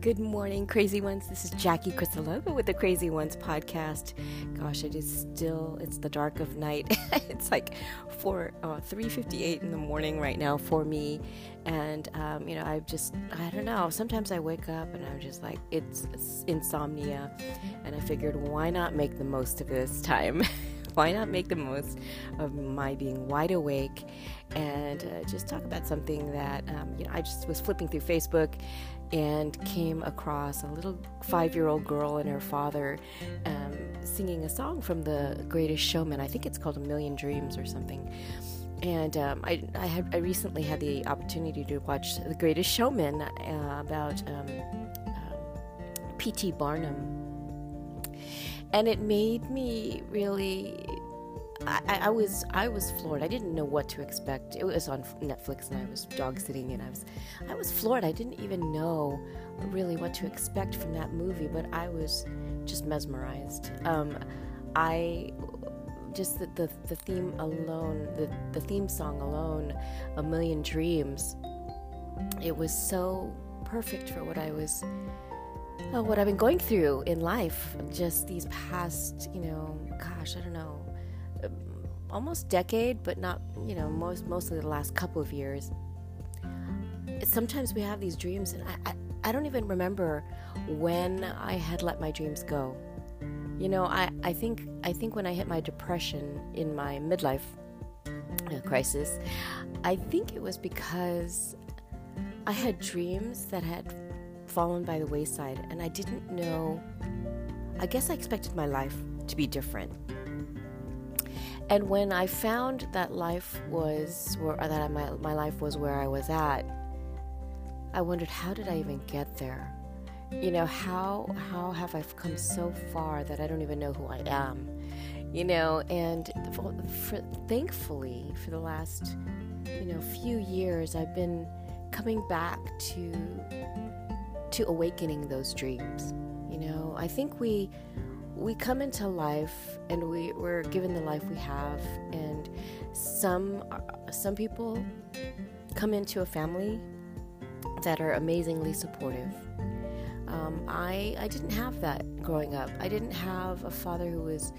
Good morning, crazy ones. This is Jackie Crisologo with the Crazy Ones podcast. Gosh, it is still it's the dark of night. it's like four uh, three fifty eight in the morning right now for me, and um, you know I've just I don't know. Sometimes I wake up and I'm just like it's, it's insomnia, and I figured why not make the most of this time. why not make the most of my being wide awake and uh, just talk about something that um, you know I just was flipping through Facebook and came across a little five-year-old girl and her father um, singing a song from The Greatest Showman. I think it's called A Million Dreams or something. And um, I, I, had, I recently had the opportunity to watch The Greatest Showman uh, about um, um P.T. Barnum and it made me really I, I, was I was floored. I didn't know what to expect. It was on Netflix, and I was dog sitting, and I was I was floored. I didn't even know really what to expect from that movie, but I was just mesmerized. Um, I just the, the, the theme alone, the the theme song alone, "A Million Dreams." It was so perfect for what I was uh, what I've been going through in life just these past, you know, gosh, I don't know, almost decade, but not, you know, most mostly the last couple of years. Sometimes we have these dreams, and I, I, I don't even remember when I had let my dreams go. You know, I, I think I think when I hit my depression in my midlife uh, crisis, I think it was because I had dreams that had fallen by the wayside, and I didn't know. I guess I expected my life to be different. And when I found that life was, or that my, my life was where I was at, I wondered how did I even get there? You know, how how have I come so far that I don't even know who I am? You know, and for, for, thankfully, for the last you know few years, I've been coming back to to awakening those dreams. You know, I think we we come into life and we, we're given the life we have and some some people come into a family that are amazingly supportive. Um, I, I didn't have that growing up. I didn't have a father who was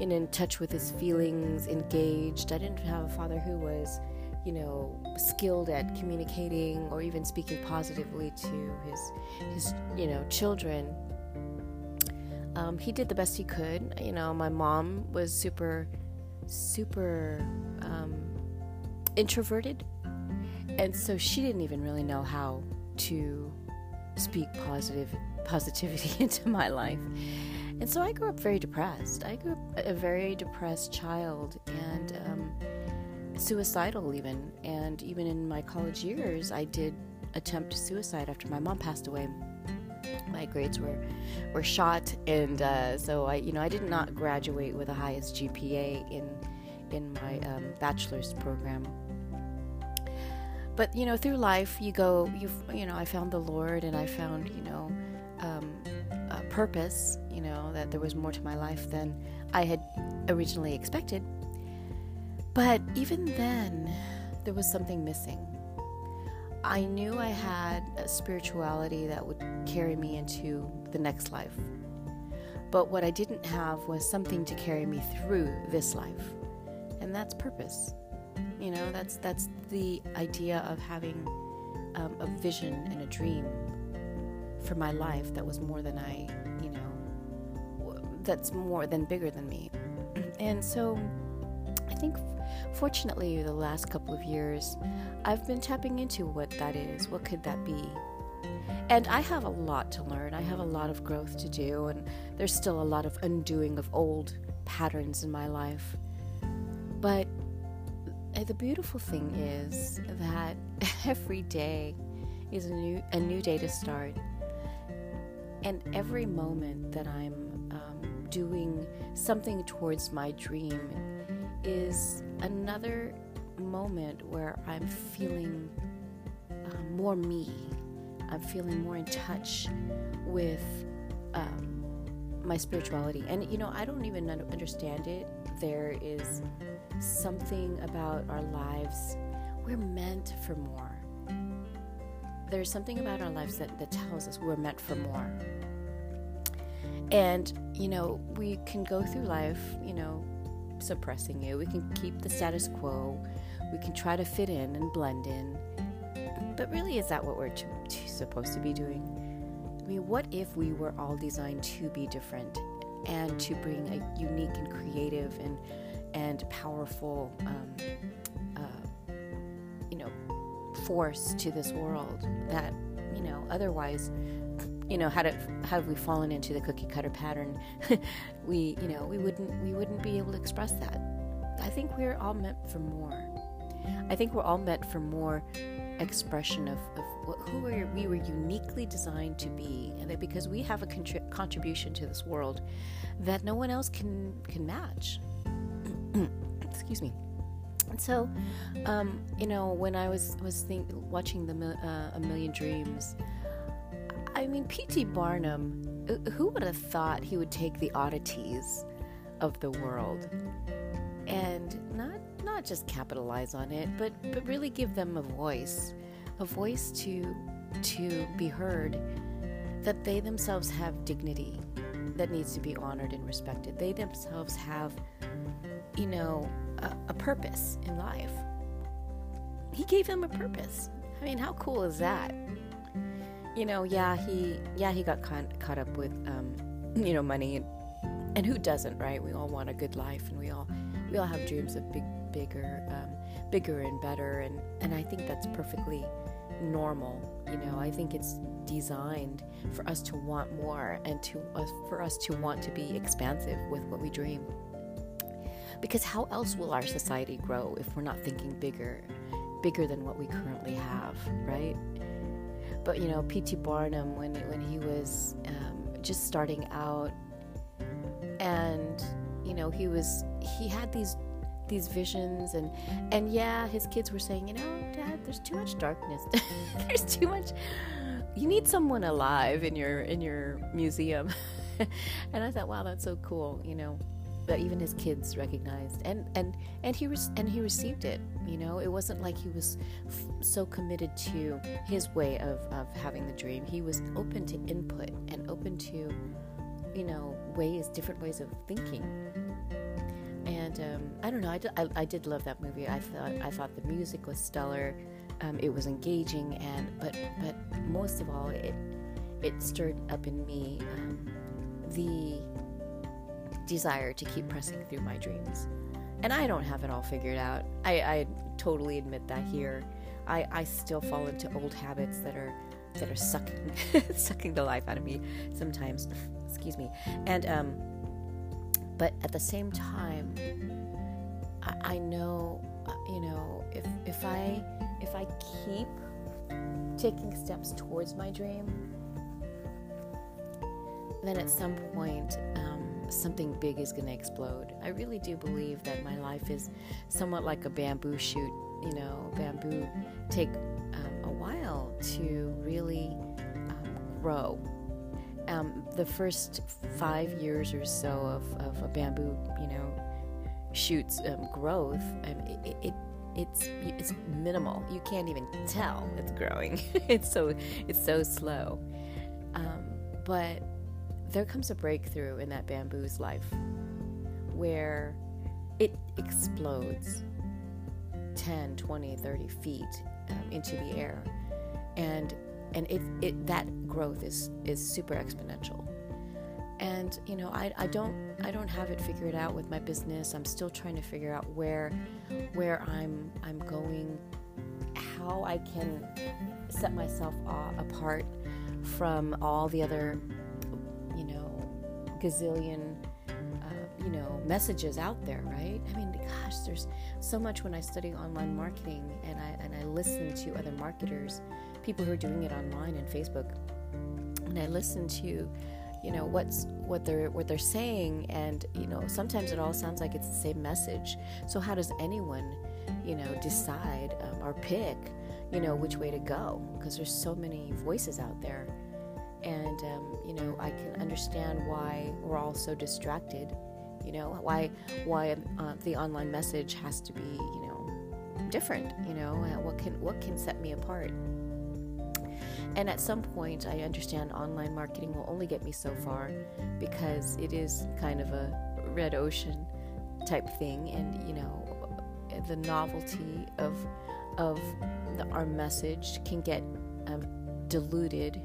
in, in touch with his feelings engaged. I didn't have a father who was you know, skilled at communicating or even speaking positively to his his you know children. Um, he did the best he could. You know, my mom was super, super um, introverted, and so she didn't even really know how to speak positive positivity into my life. And so I grew up very depressed. I grew up a very depressed child, and um, suicidal even and even in my college years i did attempt suicide after my mom passed away my grades were were shot. And uh, so i you know i did not graduate with the highest gpa in in my um, bachelor's program. But you know through life you go you you know i found the lord and i found you know um, a purpose you know that there was more to my life than i had originally expected. But even then, there was something missing. I knew I had a spirituality that would carry me into the next life. But what I didn't have was something to carry me through this life. And that's purpose. You know, that's that's the idea of having um, a vision and a dream for my life that was more than I, you know, that's more than bigger than me. And so I think Fortunately, the last couple of years, I've been tapping into what that is. What could that be? And I have a lot to learn. I have a lot of growth to do, and there's still a lot of undoing of old patterns in my life. But eh, the beautiful thing is that every day is a new a new day to start, and every moment that I'm um, doing something towards my dream is another moment where I'm feeling uh, more me. I'm feeling more in touch with um, my spirituality. And, you know, I don't even understand it. There is something about our lives, we're meant for more. there's something about our lives that, that tells us we're meant for more. And, you know, we can go through life, you know, suppressing it. We can keep the status quo. We can try to fit in and blend in. But really, is that what we're to, to, supposed to be doing? I mean, what if we were all designed to be different and to bring a unique and creative and and powerful, um, uh, you know, force to this world that you know otherwise you know had it had we fallen into the cookie cutter pattern we you know we wouldn't we wouldn't be able to express that. I think we're all meant for more. I think we're all meant for more expression of, of who we we were uniquely designed to be and that because we have a contri- contribution to this world that no one else can can match. Excuse me. And so um, you know when i was was think, watching the uh, a million dreams I mean, P.T. Barnum, uh, who would have thought he would take the oddities of the world and not not just capitalize on it, but but really give them a voice, a voice to to be heard, that they themselves have dignity that needs to be honored and respected. They themselves have, you know, a, a purpose in life. He gave them a purpose. I mean, how cool is that? You know, yeah, he yeah he got caught, caught up with um, you know money, and, and who doesn't, right? We all want a good life, and we all we all have dreams of big, bigger, um, bigger and better, and and I think that's perfectly normal. You know, I think it's designed for us to want more and to uh, for us to want to be expansive with what we dream. Because how else will our society grow if we're not thinking bigger, bigger than what we currently have, right? But you know, P.T. Barnum, when when he was um, just starting out, and you know, he was he had these these visions and and yeah his kids were saying you know dad there's too much darkness there's too much you need someone alive in your in your museum and i thought wow that's so cool you know that even his kids recognized. And and and he was and he received it you know? It wasn't like he was f- so committed to his way of of having the dream. He was open to input and open to you know ways different ways of thinking. And um, I don't know I, I, I, did love that movie. I thought I thought the music was stellar. Um, it was engaging and but but most of all it it stirred up in me um, the desire to keep pressing through my dreams. And I don't have it all figured out. I, I totally admit that here. I, I still fall into old habits that are that are sucking sucking the life out of me sometimes. Excuse me. And um but at the same time I, I know uh, you know if if I if I keep taking steps towards my dream then at some point um, something big is going to explode. I really do believe that my life is somewhat like a bamboo shoot. You know, bamboo take um, a while to really um, grow. Um, the first five years or so of, of a bamboo, you know, shoot's um, growth, um, it, it it's it's minimal. You can't even tell it's growing. it's so it's so slow. Um, but there comes a breakthrough in that bamboo's life where it explodes 10, 20, 30 feet um, into the air. And and it, it that growth is is super exponential. And you know, I, I don't I don't have it figured out with my business. I'm still trying to figure out where where I'm I'm going, how I can set myself apart from all the other gazillion, uh, you know, messages out there, right? I mean, gosh, there's so much when I study online marketing and I and I listen to other marketers, people who are doing it online and Facebook, and I listen to, you know, what's what they're what they're saying, and you know, sometimes it all sounds like it's the same message. So how does anyone, you know, decide um, or pick, you know, which way to go? Because there's so many voices out there and um, you know I can understand why we're all so distracted. You know why why uh, the online message has to be you know different. You know uh, what can what can set me apart. And at some point, I understand online marketing will only get me so far because it is kind of a red ocean type thing, and you know, the novelty of of the, our message can get um, diluted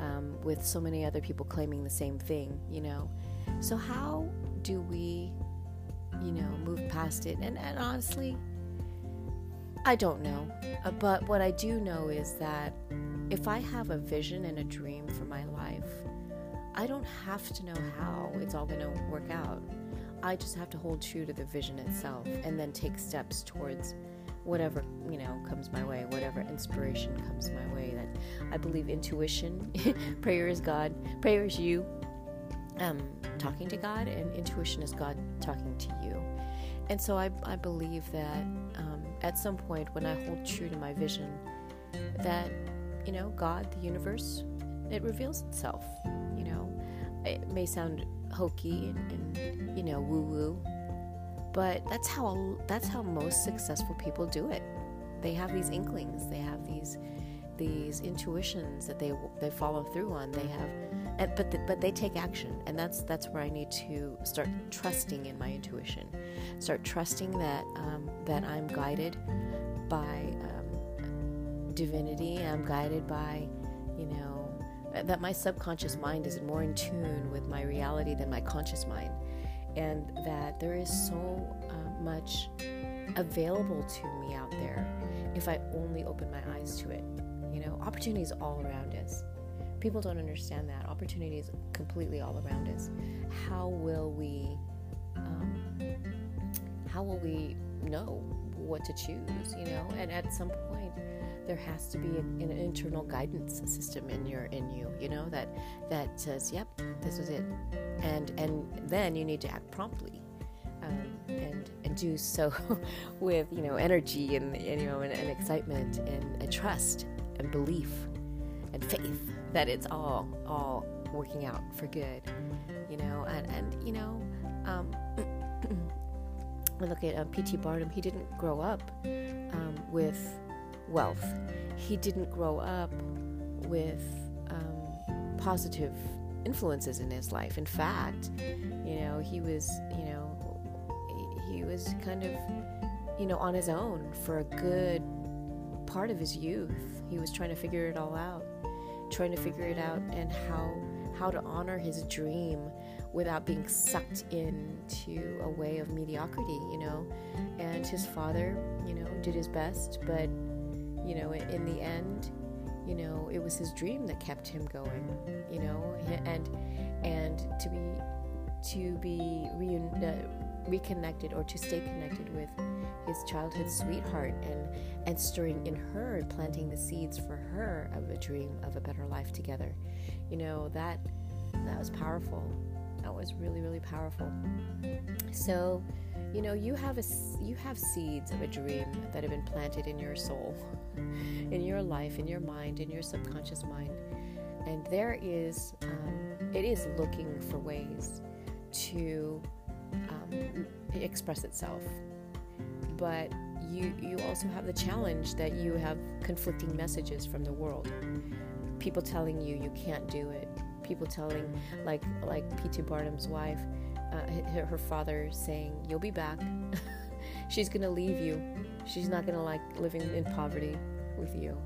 um, with so many other people claiming the same thing. You know, so how do we, you know, move past it? And, and honestly, I don't know. Uh, but what I do know is that if I have a vision and a dream for my life, I don't have to know how it's all going to work out. I just have to hold true to the vision itself and then take steps towards whatever, you know, comes my way, whatever inspiration comes my way. I believe intuition, prayer is God, prayer is you um, talking to God, and intuition is God talking to you. And so I, I believe that um, at some point when I hold true to my vision, that, you know, God, the universe, it reveals itself. You know, it may sound hokey and, and you know woo woo, but that's how that's how most successful people do it. They have these inklings. They have these these intuitions that they they follow through on. They have, and, but the, but they take action, and that's that's where I need to start trusting in my intuition. Start trusting that um, that I'm guided by um, divinity. I'm guided by, you know, that my subconscious mind is more in tune with my reality than my conscious mind, and that there is so uh, much available to me out there if I only open my eyes to it. You know, opportunities all around us. People don't understand that. Opportunities completely all around us. How will we um, how will we know what to choose, you know? And at some point there has to be a, an internal guidance system in your in you you know that that says yep this is it and and then you need to act promptly um, and and do so with you know energy and, you know and, and excitement and, and trust and belief and faith that it's all all working out for good you know and and you know um, look at uh, P.T. Barnum. He didn't grow up um, with wealth. He didn't grow up with um, positive influences in his life. In fact, you know, he was, you know, he was kind of, you know, on his own for a good part of his youth. He was trying to figure it all out, trying to figure it out and how how to honor his dream without being sucked into a way of mediocrity, you know. And his father, you know, did his best, but you know, in the end, you know, it was his dream that kept him going, you know, and and to be to be reunited uh, reconnected or to stay connected with his childhood sweetheart and and stirring in her and planting the seeds for her of a dream of a better life together. You know that that was powerful. That was really really powerful. So you know you have a you have seeds of a dream that have been planted in your soul in your life in your mind in your subconscious mind. And there is um, it is looking for ways to um, express itself but you you also have the challenge that you have conflicting messages from the world people telling you you can't do it people telling like like P.T. Barnum's wife uh, her father saying, You'll be back. She's to leave you. She's not to like living in poverty with you.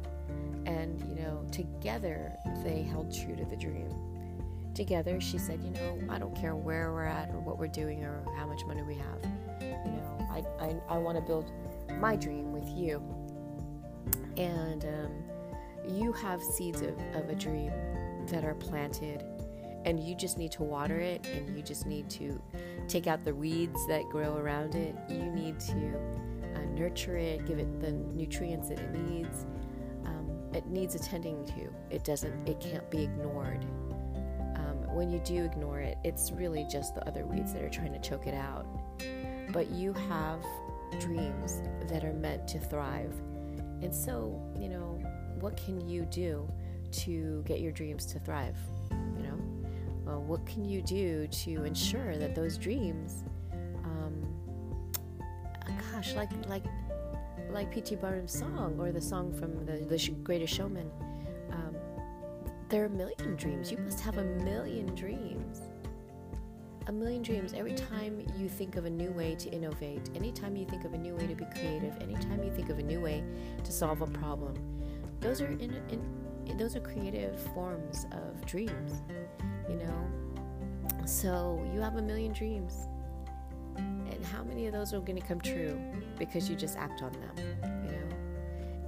And, you know, together they held true to the dream. Together, she said, You know, I don't care where we're at or what we're doing or how much money we have. You know, I, I, I want to build my dream with you. And um, you have seeds of, of a dream that are planted and you just need to water it and you just need to take out the weeds that grow around it. You need to uh, nurture it, give it the nutrients that it needs. Um, it needs attending to. It doesn't. It can't be ignored. When you do ignore it, it's really just the other weeds that are trying to choke it out. But you have dreams that are meant to thrive, and so you know what can you do to get your dreams to thrive? uh, what can you do to ensure that those dreams um, gosh like like like P.T. Barnum's song or the song from the, the Greatest Showman there are a million dreams. You must have a million dreams. A million dreams. Every time you think of a new way to innovate, anytime you think of a new way to be creative, anytime you think of a new way to solve a problem, those are in, in those are creative forms of dreams. You know, so you have a million dreams. And how many of those are going to come true because you just act on them? You know,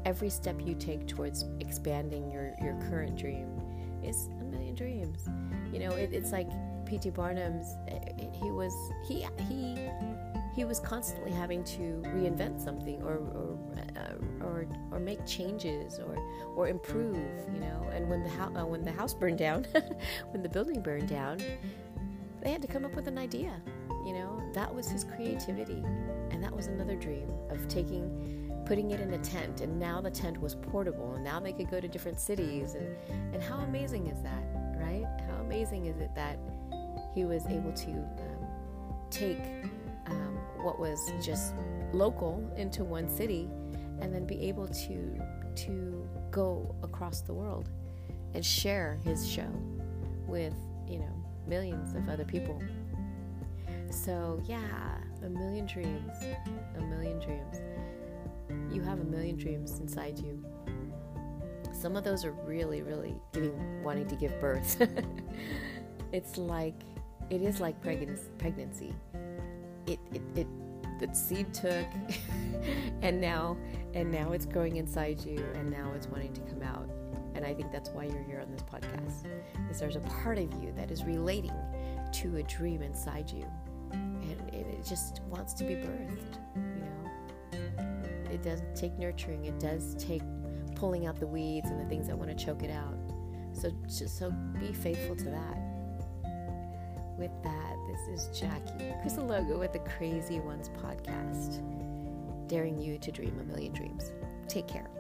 every step you take towards expanding your, your current dream is a million dreams. You know, it, it's like P.T. Barnum's. He was he he he was constantly having to reinvent something or or uh, or, or make changes or or improve. You know, and when the ho- uh, when the house burned down, when the building burned down, they had to come up with an idea. You know, that was his creativity, and that was another dream of taking putting it in a tent and now the tent was portable and now they could go to different cities and and how amazing is that right? How amazing is it that he was able to um, take um, what was just local into one city and then be able to to go across the world and share his show with you know millions of other people. So yeah a million dreams a million dreams you have a million dreams inside you. Some of those are really, really giving, wanting to give birth. it's like, it is like pregnancy. It, it, it, the seed took, and now, and now it's growing inside you, and now it's wanting to come out. And I think that's why you're here on this podcast. Is there's a part of you that is relating to a dream inside you, and it just wants to be birthed it does take nurturing. It does take pulling out the weeds and the things that want to choke it out. So just so be faithful to that. With that, this is Jackie Crisologo with the Crazy Ones podcast, daring you to dream a million dreams. Take care.